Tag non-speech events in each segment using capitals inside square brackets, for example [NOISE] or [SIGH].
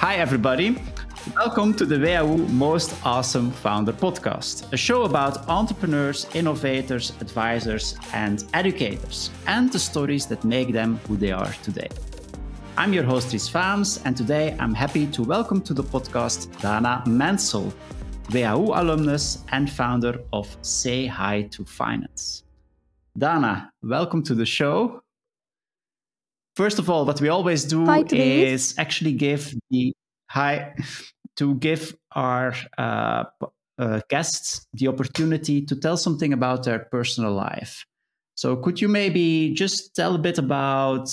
Hi, everybody. Welcome to the WHU Most Awesome Founder Podcast, a show about entrepreneurs, innovators, advisors, and educators, and the stories that make them who they are today. I'm your host, Dries Faems, and today I'm happy to welcome to the podcast Dana Menzel, WHU alumnus and founder of Say Hi to Finance. Dana, welcome to the show. First of all, what we always do Hi, is actually give the hi to give our uh, uh, guests the opportunity to tell something about their personal life. So, could you maybe just tell a bit about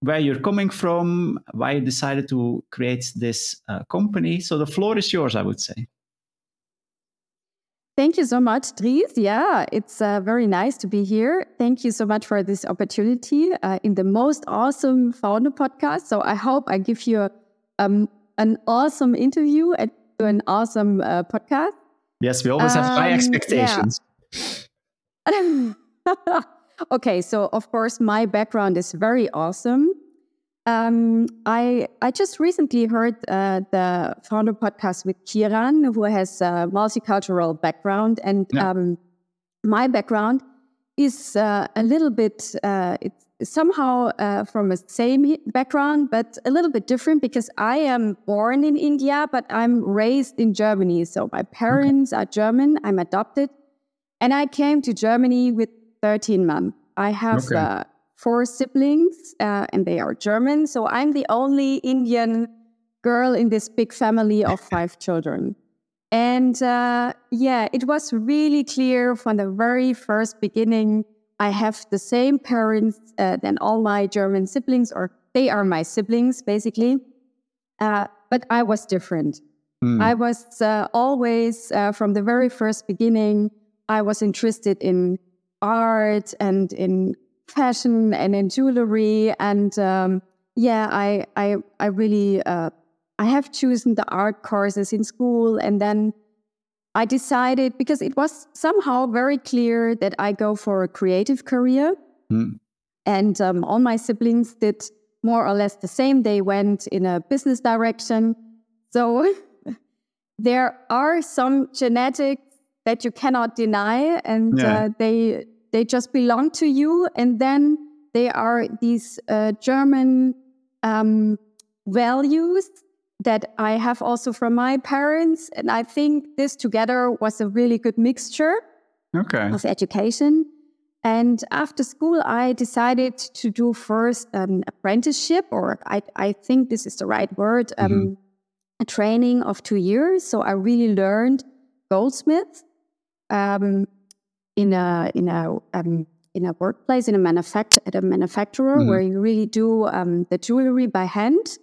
where you're coming from, why you decided to create this uh, company? So, the floor is yours, I would say. Thank you so much, Dries. Yeah, it's uh, very nice to be here. Thank you so much for this opportunity uh, in the most awesome founder podcast. So I hope I give you um, an awesome interview and an awesome uh, podcast. Yes, we always have high Um, expectations. [LAUGHS] okay, so of course my background is very awesome. Um, I I just recently heard uh, the founder podcast with Kiran, who has a multicultural background, and Yeah. um, my background is uh, a little bit uh, it's somehow uh, from the same background, but a little bit different because I am born in India, but I'm raised in Germany. So my parents are German. I'm adopted, and I came to Germany with 13 months. I have Okay. Four siblings, uh, and they are German. So I'm the only Indian girl in this big family of [LAUGHS] five children. And uh, yeah, it was really clear from the very first beginning. I have the same parents uh, than all my German siblings, or they are my siblings, basically. Uh, but I was different. Hmm. I was uh, always, uh, from the very first beginning, I was interested in art and in fashion and in jewelry. And um, yeah, I, I, I really, uh, I have chosen the art courses in school. And then I decided, because it was somehow very clear that I go for a creative career. Hmm. And um, all my siblings did more or less the same. They went in a business direction. So [LAUGHS] there are some genetics that you cannot deny, and Yeah. uh, they they just belong to you. And then they are these uh, German um, values that I have also from my parents. And I think this together was a really good mixture Okay. of education. And after school, I decided to do first an apprenticeship, or I, I think this is the right word, um, a training of two years. So I really learned goldsmith um, in a in a um, in a workplace in a manufact at a manufacturer Mhm. where you really do um, the jewelry by hand.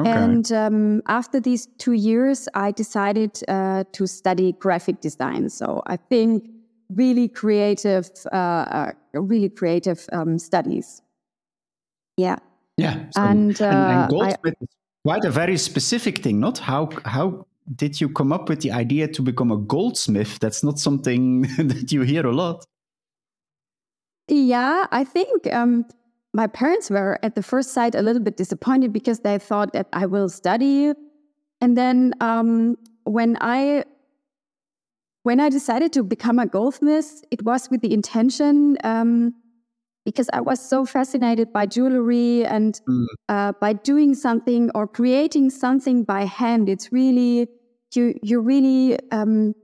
Okay. And um, after these two years, I decided uh, to study graphic design. So I think really creative, uh, uh, really creative um, studies. Yeah, yeah. so- and, and, and uh, I- is quite a very specific thing, not? How how did you come up with the idea to become a goldsmith? That's not something [LAUGHS] that you hear a lot. yeah. I think um, my parents were at the first sight a little bit disappointed because they thought that I will study, and then um, when I when I decided to become a goldsmith, it was with the intention um, because I was so fascinated by jewelry and Mm. uh, by doing something or creating something by hand. It's really you you really um,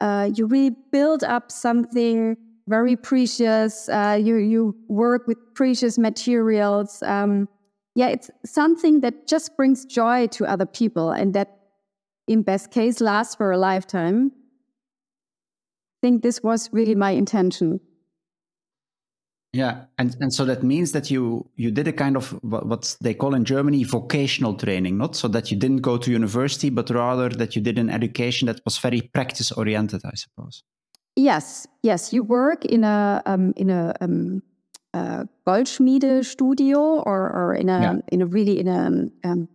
uh, you really build up something very precious. Uh, you you work with precious materials. Um, yeah, it's something that just brings joy to other people, and that, in best case, lasts for a lifetime. I think this was really my intention. Yeah, and and so that means that you you did a kind of what, they call in Germany vocational training, not so that you didn't go to university, but rather that you did an education that was very practice oriented, I suppose. Yes, yes. You work in a um, in a um, uh, Goldschmiede studio or or in a Yeah. in a really in a um,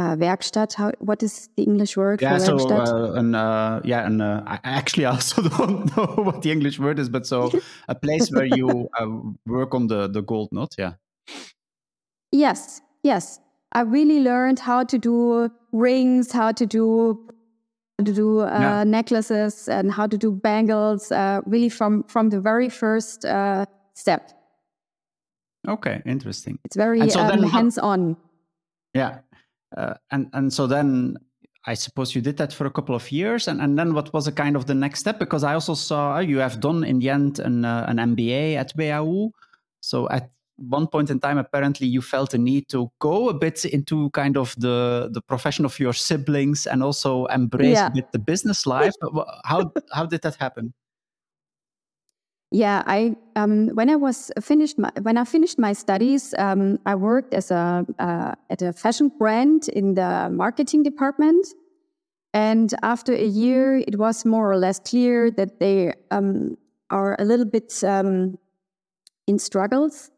uh, Werkstatt. How, what is the English word Yeah, for so Werkstatt? uh, an uh, yeah, and uh, I actually [LAUGHS] also don't know [LAUGHS] what the English word is, but so a place where you [LAUGHS] uh, work on the the gold, not yeah. Yes, yes. I really learned how to do rings, how to do how to do uh, yeah. necklaces, and how to do bangles. Uh, really from from the very first uh, step. Okay, interesting. It's very so um, hands on. Yeah, uh, and and so then I suppose you did that for a couple of years, and, and then what was a kind of the next step? Because I also saw you have done in the end an uh, an MBA at WHU. So at one point in time, apparently you felt a need to go a bit into kind of the the profession of your siblings and also embrace yeah. a bit the business [LAUGHS] life. how how did that happen? Yeah, I um, when I was finished my, when I finished my studies, um, I worked as a uh, at a fashion brand in the marketing department. And after a year, it was more or less clear that they um, are a little bit um, in struggles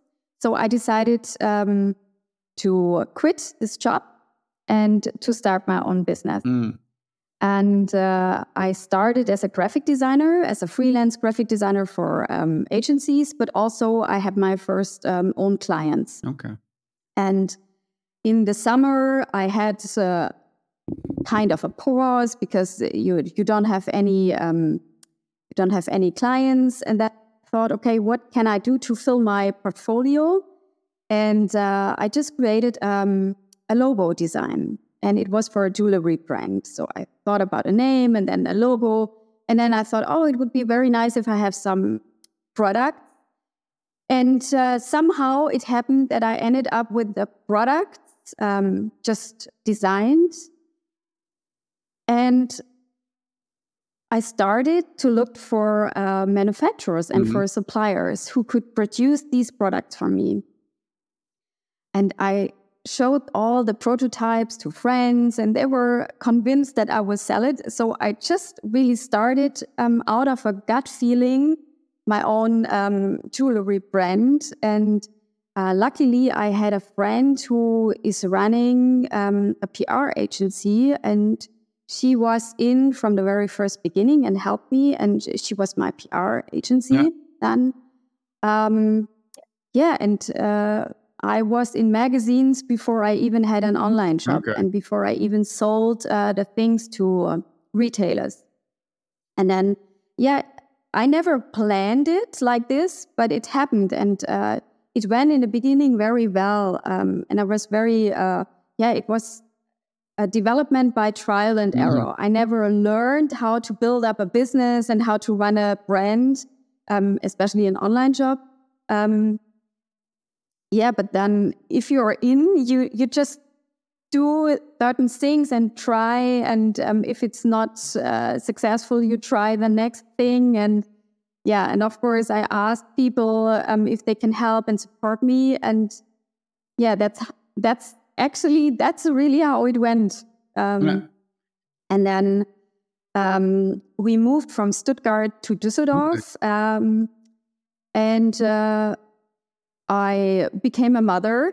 so I decided um, to quit this job and to start my own business. Mm. And uh, I started as a graphic designer, as a freelance graphic designer for um, agencies, but also I had my first um, own clients. Okay. And in the summer, I had uh, kind of a pause because you you don't have any um, you don't have any clients, and that thought, okay, what can I do to fill my portfolio? And uh, I just created um, a logo design, and it was for a jewelry brand. So I thought about a name and then a logo. And then I thought, oh, it would be very nice if I have some product. And uh, somehow it happened that I ended up with the product um, just designed. And I started to look for uh, manufacturers and mm-hmm. for suppliers who could produce these products for me. And I showed all the prototypes to friends, and they were convinced that I would sell it. So I just really started um, out of a gut feeling my own um, jewelry brand. And uh, luckily, I had a friend who is running um, a PR agency and she was in from the very first beginning and helped me and she was my pr agency yeah. then um, yeah and uh, i was in magazines before i even had an online shop okay. and before i even sold uh, the things to uh, retailers and then yeah i never planned it like this but it happened and uh, it went in the beginning very well um, and i was very uh, yeah it was a development by trial and mm-hmm. error. I never learned how to build up a business and how to run a brand, um, especially an online shop. Um, yeah, but then if you're in, you you just do certain things and try, and um, if it's not uh, successful, you try the next thing. And yeah, and of course, I asked people um, if they can help and support me, and yeah, that's that's actually, that's really how it went. Um, yeah. And then um, we moved from Stuttgart to Düsseldorf. Okay. Um, and uh, I became a mother.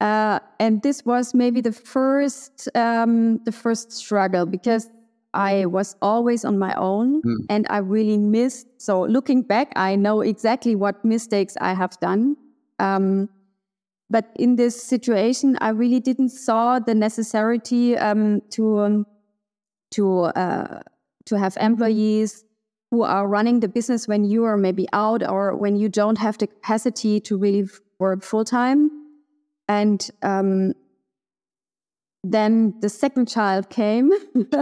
Uh, and this was maybe the first um, the first struggle because I was always on my own mm. and I really missed. So looking back, I know exactly what mistakes I have done. Um, but in this situation, I really didn't saw the necessity um, to um, to uh, to have employees who are running the business when you are maybe out or when you don't have the capacity to really work full time. And um, then the second child came, [LAUGHS]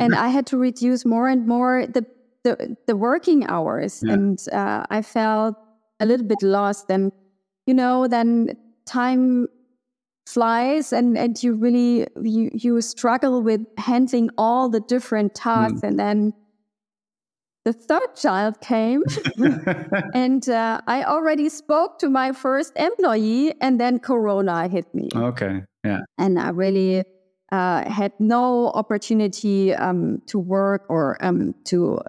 and I had to reduce more and more the the, the working hours, yeah. and uh, I felt a little bit lost. And you know, then time flies and and you really you you struggle with handling all the different tasks mm. and then the third child came [LAUGHS] and uh, i already spoke to my first employee and then corona hit me. Okay yeah. And i really uh, had no opportunity um, to work or um, to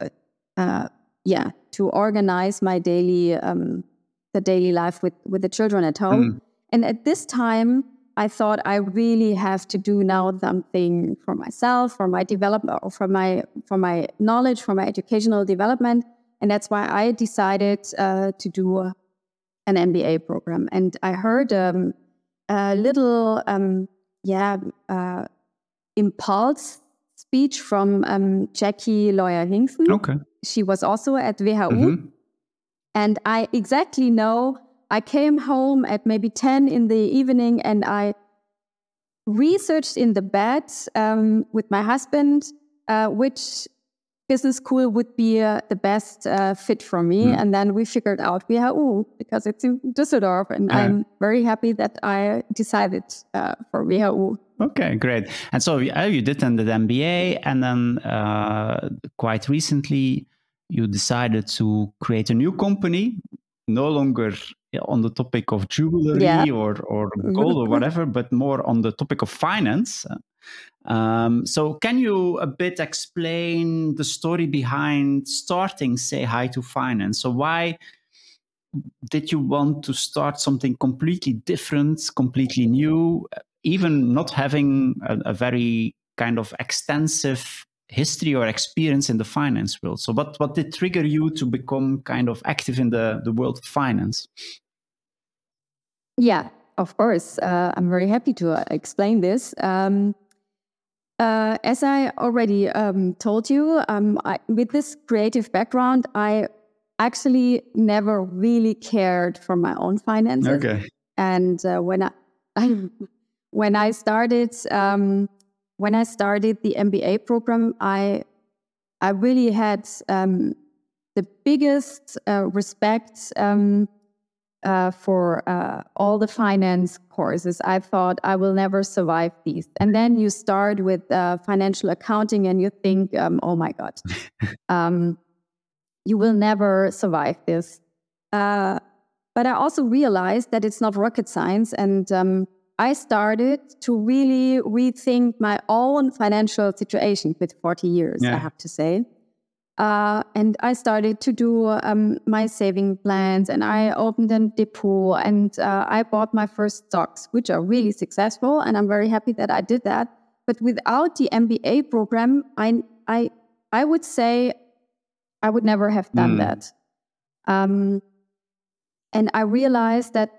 uh, yeah to organize my daily um, the daily life with with the children at home. Mm. And at this time, I thought I really have to do now something for myself, for my development, or for my for my knowledge, for my educational development, and that's why I decided uh, to do a, an MBA program. And I heard um, a little, um, yeah, uh, impulse speech from um, Jackie Lawyer Hinkson. Okay. She was also at WHU. Mhm. And I exactly know I came home at maybe 10 in the evening and I researched in the bed um, with my husband uh, which business school would be uh, the best uh, fit for me. Mm. And then we figured out WHU because it's in Düsseldorf. And Yeah. I'm very happy that I decided uh, for WHU. Okay, great. And so uh, you did the MBA, and then uh, quite recently you decided to create a new company, no longer on the topic of jewelry Yeah. or, or gold or whatever, but more on the topic of finance. Um, so, can you a bit explain the story behind starting Say Hi to Finance? So, why did you want to start something completely different, completely new, even not having a, a very kind of extensive history or experience in the finance world? So, what, what did trigger you to become kind of active in the, the world of finance? Yeah, of course. Uh, I'm very happy to uh, explain this. Um, uh, as I already um, told you, um, I, with this creative background, I actually never really cared for my own finances. Okay. And uh, when I, [LAUGHS] when I started um, when I started the MBA program, I I really had um, the biggest uh, respect um, uh, for uh, all the finance courses. I thought I will never survive these. And then you start with uh, financial accounting, and you think, um, oh my god, [LAUGHS] um, you will never survive this. Uh, but I also realized that it's not rocket science, and um, I started to really rethink my own financial situation with 40 years, Yeah. I have to say. Uh, and I started to do um, my saving plans and I opened a depot and uh, I bought my first stocks, which are really successful. And I'm very happy that I did that. But without the MBA program, I, I, I would say I would never have done Mm. that. Um, and I realized that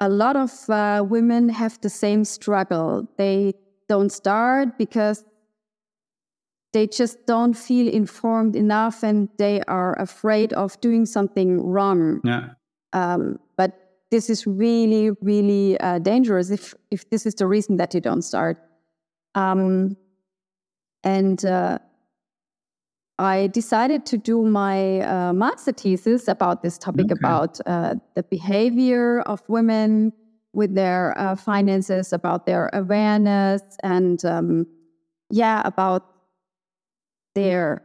a lot of uh, women have the same struggle. They don't start because they just don't feel informed enough and they are afraid of doing something wrong. Yeah. Um, but this is really, really uh, dangerous if, if this is the reason that you don't start. Um, and uh, I decided to do my uh, master thesis about this topic Okay. about uh, the behavior of women with their uh, finances, about their awareness, and um, yeah, about their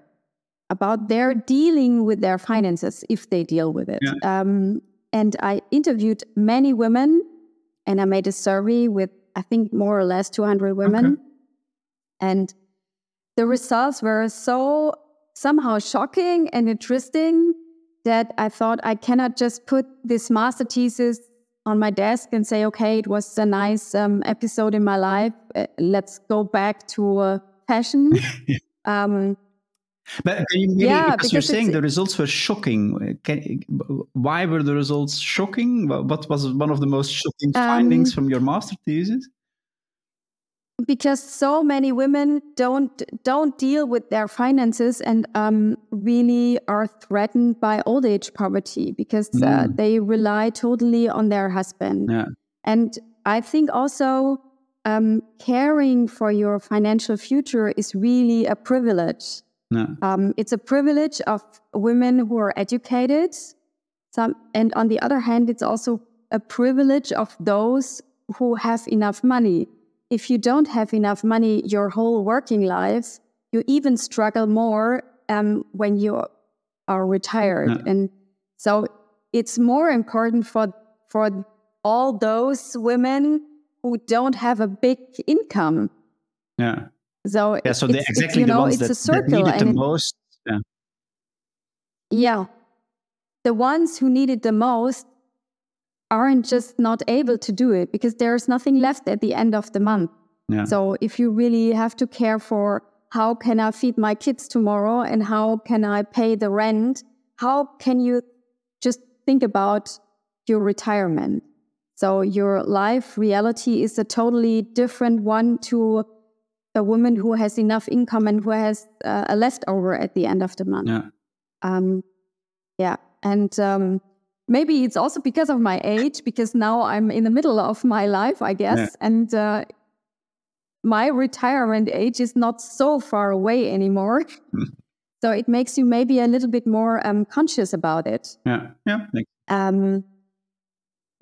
about their dealing with their finances if they deal with it. Um, and I interviewed many women, and I made a survey with I think more or less 200 women, Okay. and the results were so somehow shocking and interesting that I thought I cannot just put this master thesis on my desk and say, okay, it was a nice um, episode in my life. Uh, let's go back to uh, fashion. [LAUGHS] um, But can you maybe, Yeah, because you're saying the results were shocking. Can, why were the results shocking? What was one of the most shocking findings Um, from your master thesis? Because so many women don't don't deal with their finances and um, really are threatened by old age poverty because uh, Mm. they rely totally on their husband. Yeah. And I think also um, caring for your financial future is really a privilege. Yeah. Um, it's a privilege of women who are educated. Some, and on the other hand, it's also a privilege of those who have enough money. If you don't have enough money your whole working life, you even struggle more um, when you are retired. And so it's more important for for all those women who don't have a big income. Yeah. So Yeah. So they're exactly you the know, ones it's that, a that circle, need it the it- most. Yeah. Yeah. The ones who need it the most aren't just not able to do it because there's nothing left at the end of the month. Yeah. So if you really have to care for how can I feed my kids tomorrow and how can I pay the rent, how can you just think about your retirement? So your life reality is a totally different one to a woman who has enough income and who has uh, a leftover at the end of the month. Yeah. Um, yeah. And um, maybe it's also because of my age, because now I'm in the middle of my life, I guess. Yeah. And uh, my retirement age is not so far away anymore. Hmm. [LAUGHS] So it makes you maybe a little bit more um, conscious about it. Yeah. Yeah. Um,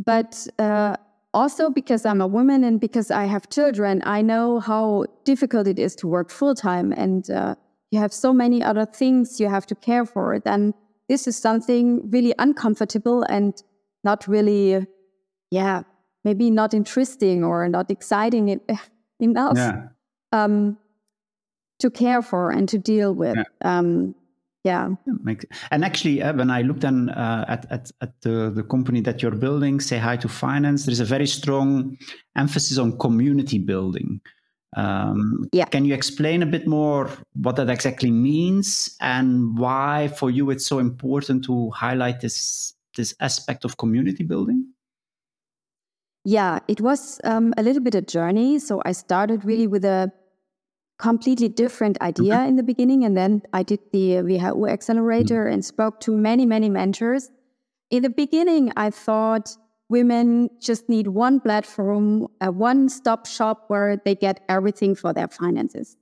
but uh, also because I'm a woman and because I have children, I know how difficult it is to work full time, and uh, you have so many other things you have to care for. Then this is something really uncomfortable and not really, yeah, maybe not interesting or not exciting enough yeah. um, to care for and to deal with. Um, yeah. Yeah, And actually, uh, when I look then uh, at, at, at the, the company that you're building, Say Hi to Finance, there's a very strong emphasis on community building. Um, Yeah. Can you explain a bit more what that exactly means and why, for you, it's so important to highlight this this aspect of community building? Yeah, it was um, a little bit a journey. So I started really with a completely different idea in the beginning, and then I did the WHU accelerator and spoke to many, many mentors. In the beginning, I thought women just need one platform, a one-stop shop where they get everything for their finances.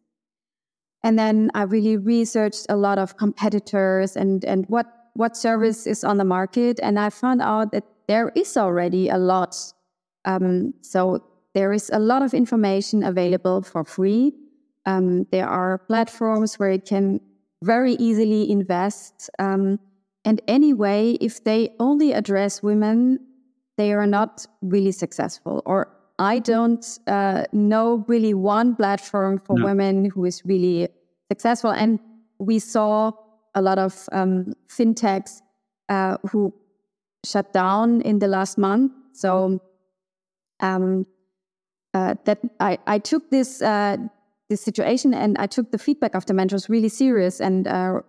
And then I really researched a lot of competitors and and what what service is on the market, and I found out that there is already a lot. Um, so there is a lot of information available for free. Um, there are platforms where you can very easily invest. Um, and anyway, if they only address women, they are not really successful. Or I don't uh, know really one platform for No. women who is really successful. And we saw a lot of um, fintechs uh, who shut down in the last month. So um, uh, that I, I took this uh, this situation and I took the feedback of the mentors really serious and uh,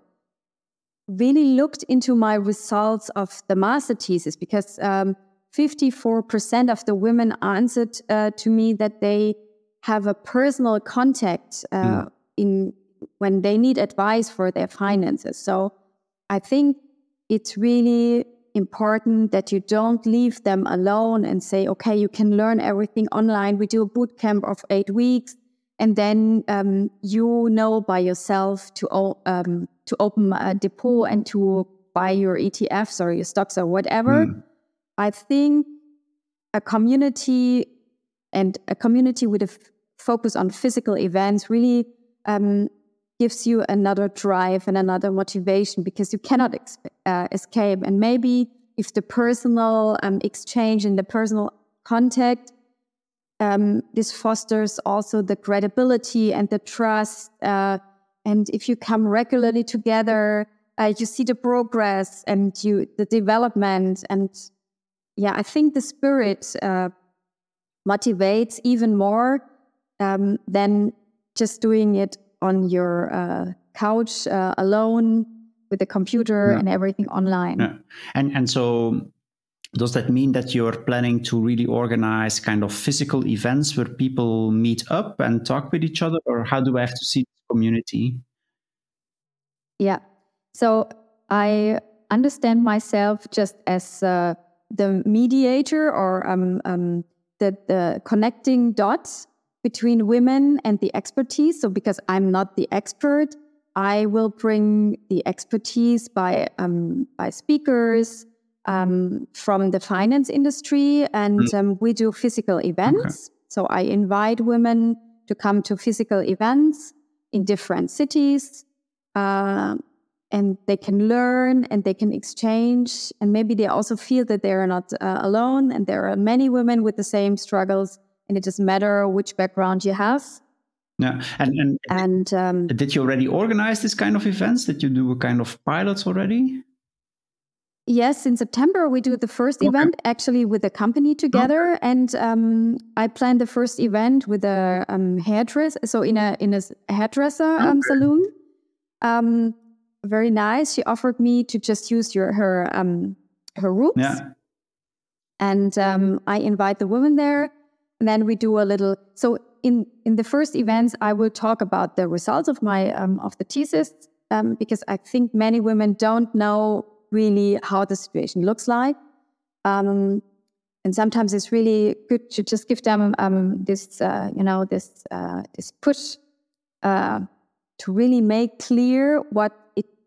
really looked into my results of the master thesis because um, 54% of the women answered uh, to me that they have a personal contact uh, in when they need advice for their finances. So I think it's really important that you don't leave them alone and say, okay, you can learn everything online. We do a boot camp of eight weeks, and then um, you know by yourself to o- um, to open a depot and to buy your ETFs or your stocks or whatever. I think a community and a community with a f- focus on physical events really um, gives you another drive and another motivation because you cannot ex- uh, escape. And maybe if the personal um, exchange and the personal contact, um, this fosters also the credibility and the trust. Uh, and if you come regularly together, uh, you see the progress and you the development. And yeah, I think the spirit uh, motivates even more um, than just doing it on your uh, couch uh, alone with a computer Yeah. and everything online. Yeah. And and so does that mean that you're planning to really organize kind of physical events where people meet up and talk with each other or how do I have to see this community? Yeah. So I understand myself just as uh, the mediator or um, um, the, the connecting dots between women and the expertise. So because I'm not the expert, I will bring the expertise by um, by speakers um, from the finance industry, and um, we do physical events. So I invite women to come to physical events in different cities uh, and they can learn and they can exchange and maybe they also feel that they are not uh, alone and there are many women with the same struggles and it doesn't matter which background you have Yeah. And and and um, did you already organize this kind of events? Did you do a kind of pilots already? yes in september we do the first Okay. event actually with a company together and um, i planned the first event with a um, hairdresser so in a in a hairdresser um, saloon um, very nice she offered me to just use your her um, her rooms Yeah. and um, I invite the women there, and then we do a little. So in in the first events, I will talk about the results of my um, of the thesis um, because I think many women don't know really how the situation looks like. Um, and sometimes it's really good to just give them um, this, uh, you know, this uh, this push uh, to really make clear what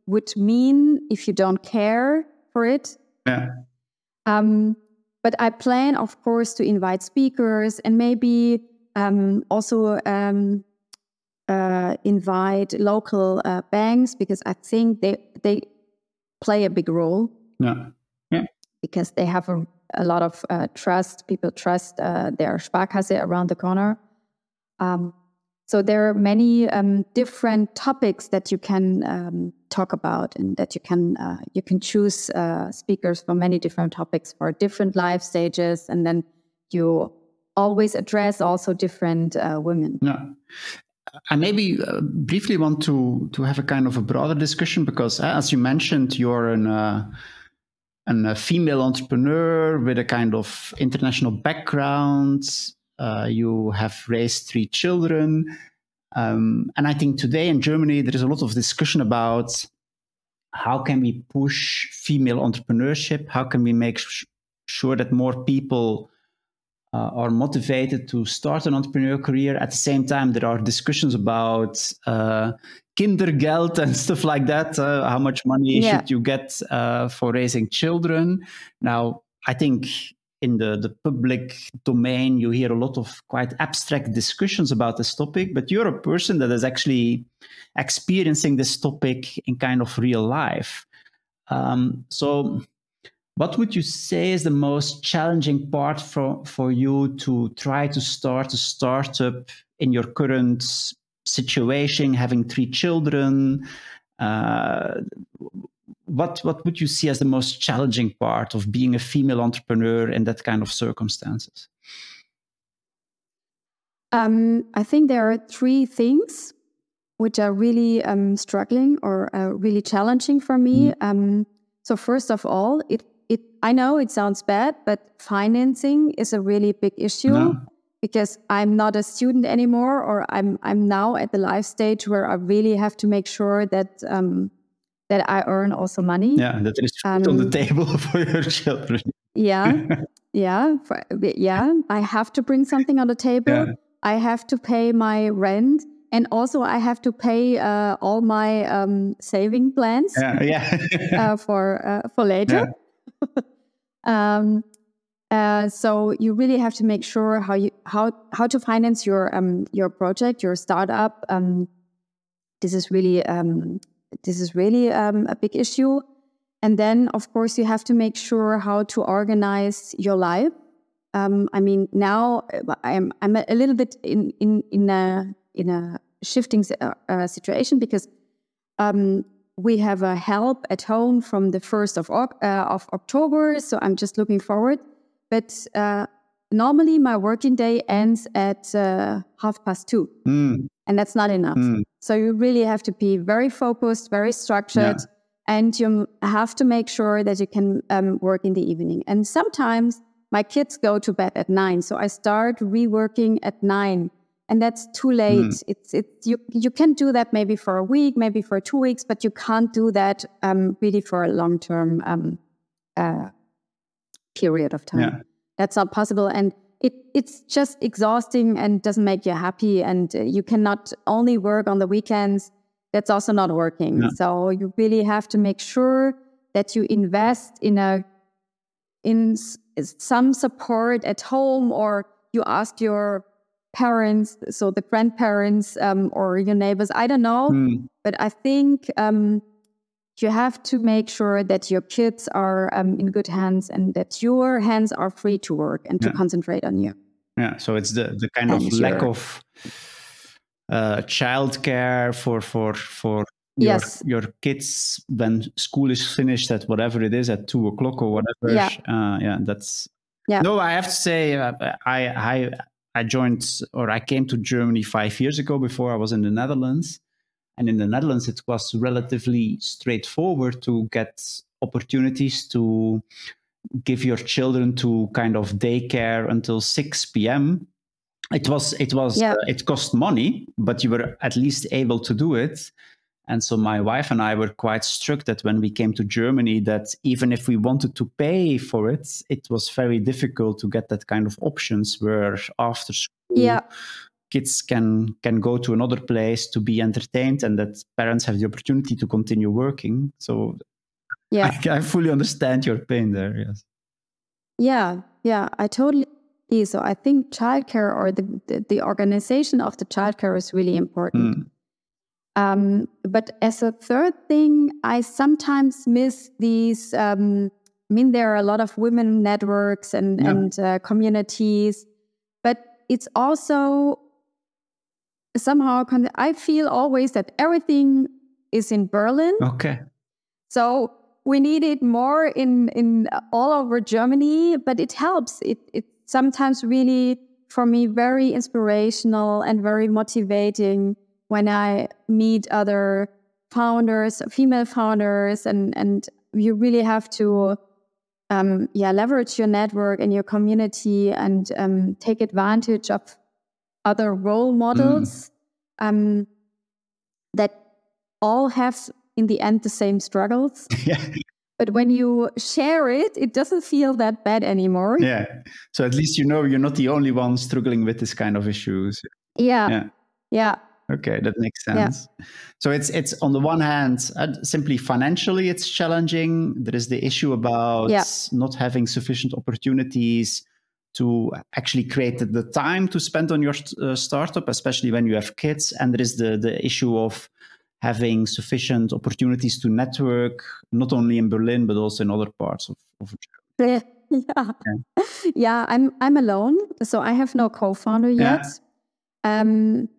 would mean if you don't care for it. Yeah. Um, but I plan, of course, to invite speakers and maybe um, also um, uh, invite local uh, banks because I think they they play a big role. Yeah. Yeah. Because they have a a lot of uh, trust. People trust uh, their Sparkasse around the corner. Um, so there are many um, different topics that you can um, talk about, and that you can uh, you can choose uh, speakers for many different topics for different life stages, and then you always address also different uh, women. Yeah. I maybe uh, briefly want to to have a kind of a broader discussion because, as you mentioned, you're an and a female entrepreneur with a kind of international background. Uh, you have raised three children. Um, and I think today in Germany, there is a lot of discussion about how can we push female entrepreneurship? How can we make sh- sure that more people uh, are motivated to start an entrepreneurial career? At the same time, there are discussions about uh, kindergeld [LAUGHS] and stuff like that. Uh, how much money yeah. should you get uh, for raising children? Now, I think in the, the public domain, you hear a lot of quite abstract discussions about this topic, but you're a person that is actually experiencing this topic in kind of real life. Um, so, what would you say is the most challenging part for, for you to try to start a startup in your current situation, having three children. Uh, what what would you see as the most challenging part of being a female entrepreneur in that kind of circumstances? Um, I think there are three things which are really um, struggling or uh, really challenging for me. Mm. Um, so first of all, it it I know it sounds bad, but financing is a really big issue. No because I'm not a student anymore, or I'm I'm now at the life stage where I really have to make sure that um, that I earn also money. Yeah, that there is food [LAUGHS] um, on the um, table [LAUGHS] for your children. Yeah, [LAUGHS] yeah, for, yeah. I have to bring something on the table. Yeah. I have to pay my rent, and also I have to pay uh, all my um, saving plans. Yeah, yeah. uh, for uh, for later. Yeah. um, uh, so you really have to make sure how you how how to finance your um, your project, your startup. Um, this is really um, this is really um, a big issue. And then, of course, you have to make sure how to organize your life. Um, I mean, now uh, I'm I'm a little bit in in in a in a shifting uh, uh, situation because um, we have a help at home from the first of uh, of October. So I'm just looking forward but uh, normally my working day ends at uh, half past two. Mm. And that's not enough. Mm. So you really have to be very focused, very structured. Yeah. And you have to make sure that you can um, work in the evening. And sometimes my kids go to bed at nine. So I start reworking at nine. And that's too late. Mm. It's it's you you can do that maybe for a week, maybe for two weeks, but you can't do that um, really for a long term um, uh, period of time. Yeah. That's not possible. And it, it's just exhausting and doesn't make you happy. And uh, you cannot only work on the weekends. That's also not working. Yeah. So you really have to make sure that you invest in a in some support at home or you ask your parents so the grandparents um, or your neighbors i don't know mm. but i think um, you have to make sure that your kids are um, in good hands and that your hands are free to work and to yeah. concentrate on you. Yeah, so it's the the kind and of lack of uh, childcare for for for your, yes. your kids when school is finished at whatever it is at two o'clock or whatever. Yeah, uh, yeah, that's yeah. No, I have to say, uh, I I I joined or I came to Germany five years ago. Before I was in the Netherlands, and in the Netherlands, it was relatively straightforward to get opportunities to give your children to kind of daycare until 6 p.m it was it was Yeah. uh, it cost money but you were at least able to do it and so my wife and i were quite struck that when we came to germany that even if we wanted to pay for it it was very difficult to get that kind of options where after school Yeah. Kids can can go to another place to be entertained and that parents have the opportunity to continue working so Yeah. I, I fully understand your pain there yes Yeah, yeah, I totally. So I think childcare or the, the, the organization of the childcare is really important. Mm. Um, but as a third thing, I sometimes miss these. Um, I mean, there are a lot of women networks and, Yeah. and uh, communities, but it's also somehow, con- I feel always that everything is in Berlin. okay So we need it more in in all over Germany, but it helps. It it sometimes really for me very inspirational and very motivating when I meet other founders, female founders, and and you really have to um, yeah leverage your network and your community and um, take advantage of other role models um, that all have in the end the same struggles. [LAUGHS] Yeah. But when you share it it doesn't feel that bad anymore. Yeah. So at least you know you're not the only one struggling with this kind of issues. Yeah. Yeah. yeah. Okay that makes Yeah. sense. So it's it's on the one hand uh, simply financially it's challenging. There is the issue about Yeah. not having sufficient opportunities to actually create the time to spend on your uh, startup especially when you have kids and there is the the issue of having sufficient opportunities to network not only in berlin but also in other parts of, of [LAUGHS] yeah yeah, [LAUGHS] yeah i'm i'm alone so i have no co-founder Yeah. yet um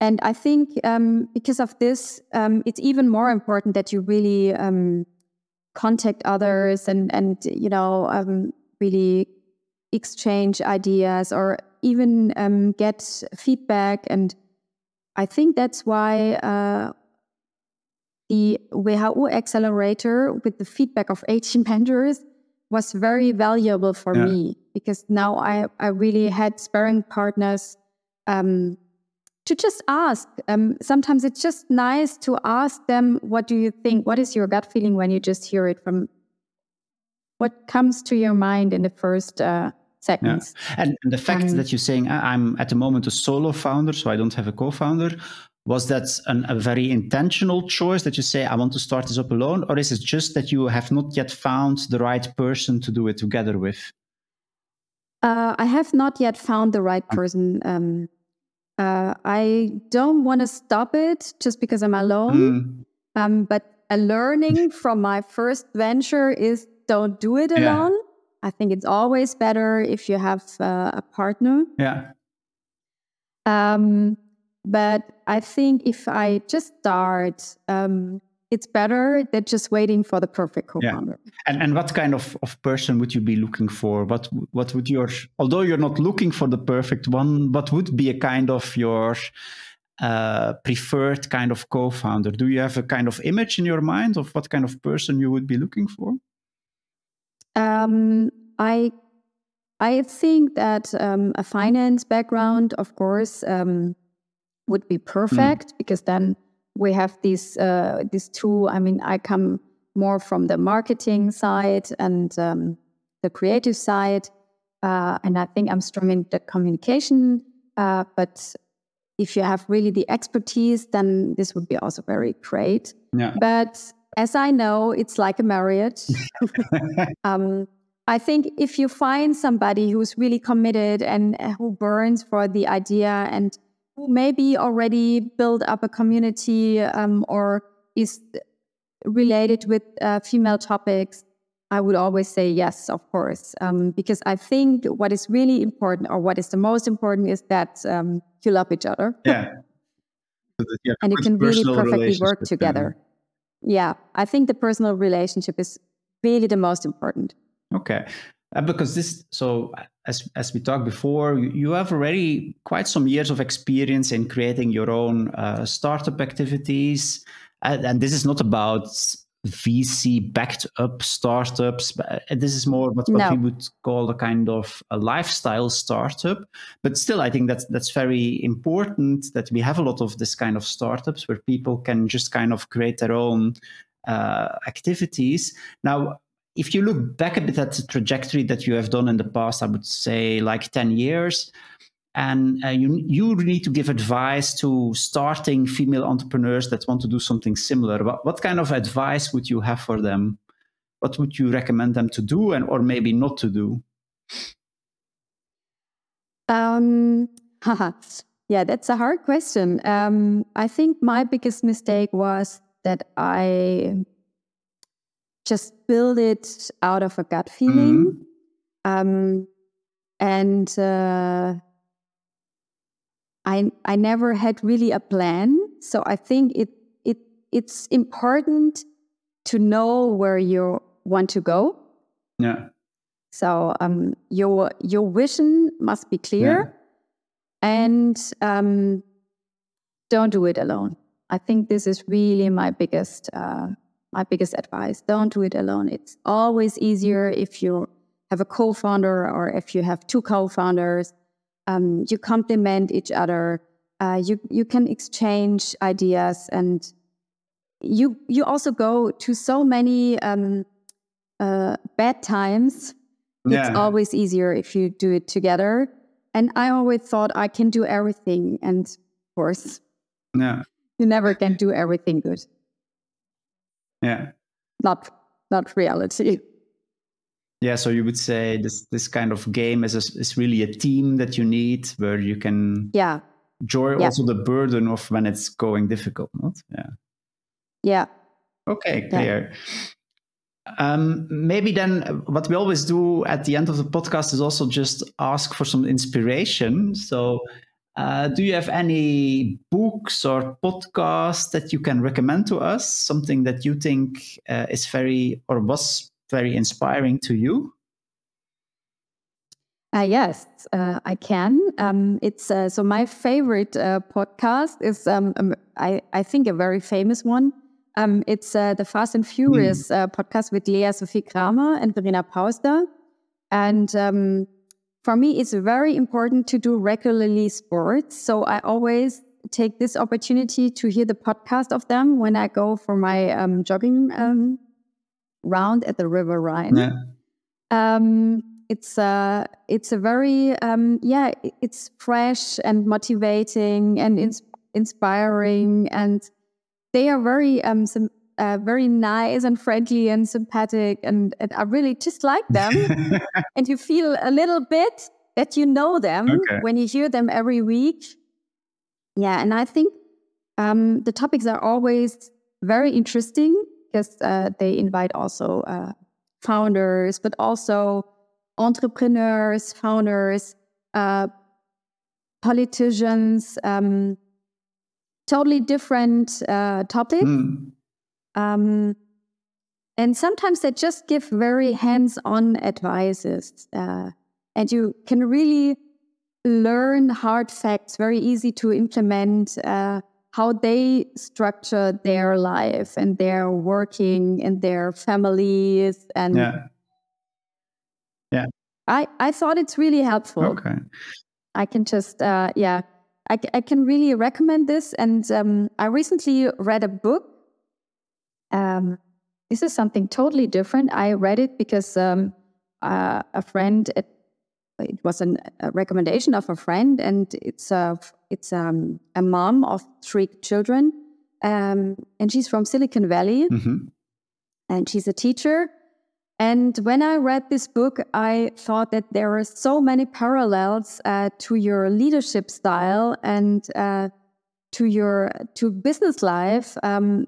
and i think um because of this um it's even more important that you really um contact others and and you know um really exchange ideas or even um, get feedback and i think that's why uh, the who accelerator with the feedback of 18 mentors was very valuable for Yeah. me because now I, I really had sparring partners um, to just ask. Um, sometimes it's just nice to ask them, what do you think? What is your gut feeling when you just hear it from what comes to your mind in the first uh, Yeah. seconds? And the fact Um, that you're saying "I- I'm at the moment a solo founder, so I don't have a co-founder, was that an, a very intentional choice that you say I want to start this up alone, or is it just that you have not yet found the right person to do it together with? Uh, I have not yet found the right person. Um, uh, I don't want to stop it just because I'm alone. Mm, Um, but a learning [LAUGHS] from my first venture is don't do it Yeah. I think it's always better if you have uh, a partner. yeah, Um, but I think if I just start, um, it's better than just waiting for the perfect co-founder. Yeah. and and what kind of, of person would you be looking for? What what would your although you're not looking for the perfect one, what would be a kind of your uh, preferred kind of co-founder? Do you have a kind of image in your mind of what kind of person you would be looking for? Um, I I think that um, a finance background, of course, um, would be perfect because then we have these uh, these two. I mean, I come more from the marketing side and um, the creative side, uh, and I think I'm strong in the communication. Uh, but if you have really the expertise, then this would be also very great. Yeah. But as I know, it's like a marriage. [LAUGHS] um, I think if you find somebody who's really committed and uh, who burns for the idea and who maybe already built up a community um, or is related with uh, female topics, I would always say yes, of course, um, because I think what is really important or what is the most important is that um, you love each other yeah. So that you and you can really perfectly work together. them. Yeah, I think the personal relationship is really the most important. Okay. Uh, because this, so as as we talked before, you, you have already quite some years of experience in creating your own uh, startup activities, and, and this is not about VC backed up startups. Uh, this is more what, what No. we would call a kind of a lifestyle startup. But still, I think that's that's very important that we have a lot of this kind of startups where people can just kind of create their own uh, activities. Now, if you look back a bit at the trajectory that you have done in the past, I would say like 10 years, and uh, you, you need to give advice to starting female entrepreneurs that want to do something similar. What, what kind of advice would you have for them? What would you recommend them to do and or maybe not to do? Um, yeah, that's a hard question. Um, I think my biggest mistake was that I just built it out of a gut feeling. Um, and uh, I I never had really a plan. So I think it it it's important to know where you want to go. Yeah. So um, your your vision must be clear, and um, don't do it alone. I think this is really my biggest uh, my biggest advice. Don't do it alone. It's always easier if you have a co-founder or if you have two co-founders. Um, you complement each other. Uh, you you can exchange ideas, and you you also go to so many um, uh, bad times Yeah. it's always easier if you do it together. And I always thought I can do everything. And of course, Yeah. you never can do everything good. Yeah. Not not reality. Yeah, so you would say this this kind of game is a, is really a team that you need where you can Yeah. enjoy Yeah. also the burden of when it's going difficult, not? Yeah. Yeah. Okay, Yeah. clear. Um, maybe then what we always do at the end of the podcast is also just ask for some inspiration. So, uh, do you have any books or podcasts that you can recommend to us? Something that you think uh, is very or was very inspiring to you? Uh, yes, uh, I can. Um, it's uh, so my favorite uh, podcast is um, um, I I think a very famous one. Um, it's uh, the Fast and Curious uh, podcast with Lea Sophie Cramer and Verena Pausder. And um, for me, it's very important to do regularly sports. So I always take this opportunity to hear the podcast of them when I go for my um, jogging um, round at the River Rhine. Um, it's a it's a very um, yeah it's fresh and motivating and ins- inspiring and they are very um sim- uh, very nice and friendly and sympathetic and, and I really just like them [LAUGHS] and you feel a little bit that you know them Okay. when you hear them every week yeah and I think um, the topics are always very interesting because uh, they invite also uh, founders but also entrepreneurs, founders, uh, politicians, um, totally different uh, topics. Mm. Um, and sometimes they just give very hands on advices. Uh, and you can really learn hard facts, very easy to implement. Uh, how they structure their life and their working and their families and Yeah. yeah I, I thought it's really helpful. Okay. I can just, uh, yeah, I, I can really recommend this. And um, I recently read a book. Um, this is something totally different. I read it because um, uh, a friend, it, it was an, a recommendation of a friend, and it's a, it's um, a mom of three children. Um, and she's from Silicon Valley hmm and she's a teacher. And when I read this book, I thought that there are so many parallels uh, to your leadership style and uh, to your to business life. Um,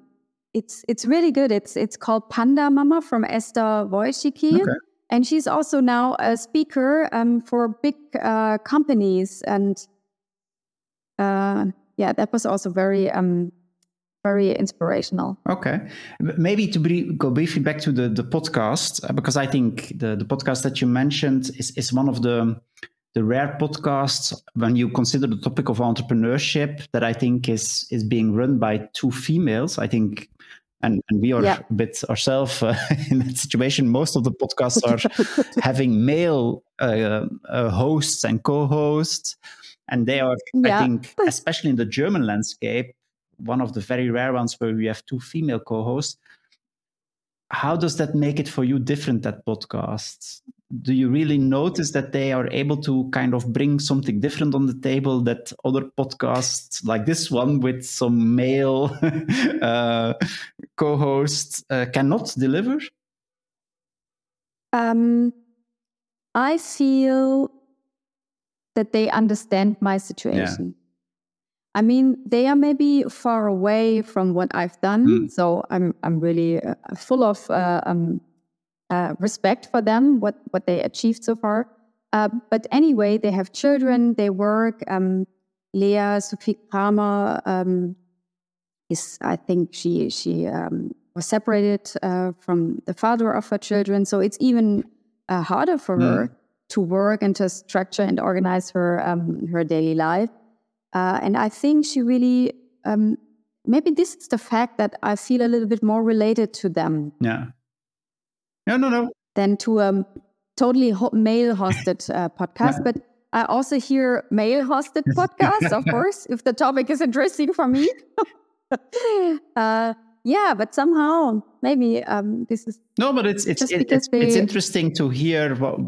it's it's really good. It's it's called Panda Mama from Esther Wojcicki. Okay. And she's also now a speaker um, for big uh, companies. And uh, yeah, that was also very um, very inspirational. Okay. Maybe to go briefly back to the, the podcast, uh, because I think the, the podcast that you mentioned is, is one of the, the rare podcasts when you consider the topic of entrepreneurship that I think is, is being run by two females. I think and, and we are yeah. a bit ourselves uh, [LAUGHS] in that situation. Most of the podcasts are [LAUGHS] having male uh, uh, hosts and co-hosts, and they are, yeah. I think, especially in the German landscape, one of the very rare ones where we have two female co-hosts. How does that make it for you different That podcasts? do you really notice that they are able to kind of bring something different on the table that other podcasts like this one with some male [LAUGHS] co-hosts uh, cannot deliver um, i feel that they understand my situation yeah. I mean, they are maybe far away from what I've done, mm. so I'm I'm really uh, full of uh, um, uh, respect for them, what, what they achieved so far. Uh, but anyway, they have children, they work. Um, Lea Sophie Cramer um, is, I think, she she um, was separated uh, from the father of her children, so it's even uh, harder for mm. her to work and to structure and organize her um, her daily life. Uh, and I think she really um, maybe this is the fact that I feel a little bit more related to them. Yeah. No, no, no. Than to a um, totally ho- male hosted uh, podcast. But I also hear male hosted [LAUGHS] podcasts, of course, if the topic is interesting for me. [LAUGHS] [LAUGHS] uh, yeah, but somehow maybe um, this is no, but it's it's it, it's, it's interesting to hear what,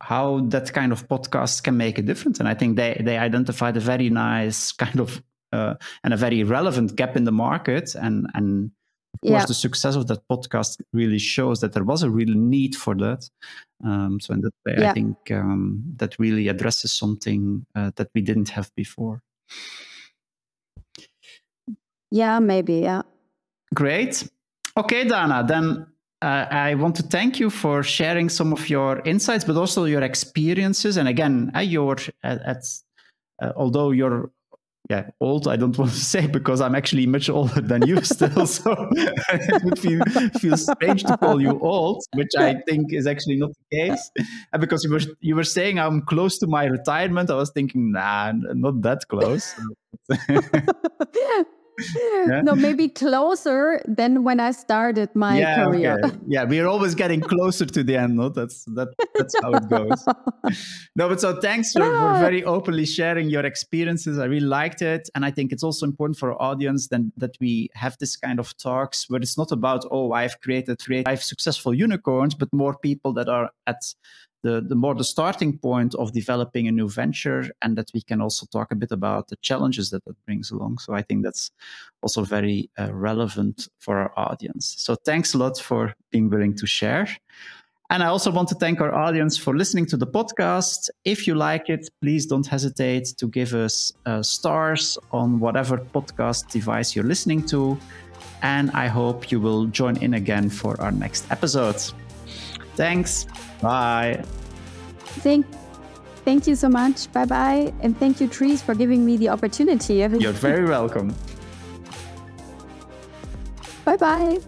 how that kind of podcast can make a difference, and I think they they identified a very nice kind of uh, and a very relevant gap in the market, and and of course, yeah. the success of that podcast really shows that there was a real need for that. Um, so in that way, yeah. I think um, that really addresses something uh, that we didn't have before. Yeah, maybe. Yeah. Great. Okay, Dana. Then uh, I want to thank you for sharing some of your insights, but also your experiences. And again, uh, your at, at uh, although you're yeah, old, I don't [LAUGHS] want to say because I'm actually much older than you still. [LAUGHS] So [LAUGHS] it would feel, feel strange to call you old, which I think is actually not the case. And because you were, you were saying I'm close to my retirement, I was thinking, nah, not that close. Yeah? No, maybe closer than when I started my yeah, career. Okay. [LAUGHS] Yeah, we're always getting closer to the end. No, that's that. That's how it goes. [LAUGHS] no, but so thanks for, for, very openly sharing your experiences. I really liked it, and I think it's also important for our audience then that we have this kind of talks where it's not about oh I've created five successful unicorns, but more people that are at the, the more the starting point of developing a new venture and that we can also talk a bit about the challenges that that brings along so i think that's also very uh, relevant for our audience so thanks a lot for being willing to share and I also want to thank our audience for listening to the podcast. If you like it, please don't hesitate to give us uh, stars on whatever podcast device you're listening to. And I hope you will join in again for our next episode. Thanks. Bye. Thank, thank you so much. Bye bye. And thank you, Dries, for giving me the opportunity. You're very welcome. [LAUGHS] bye bye.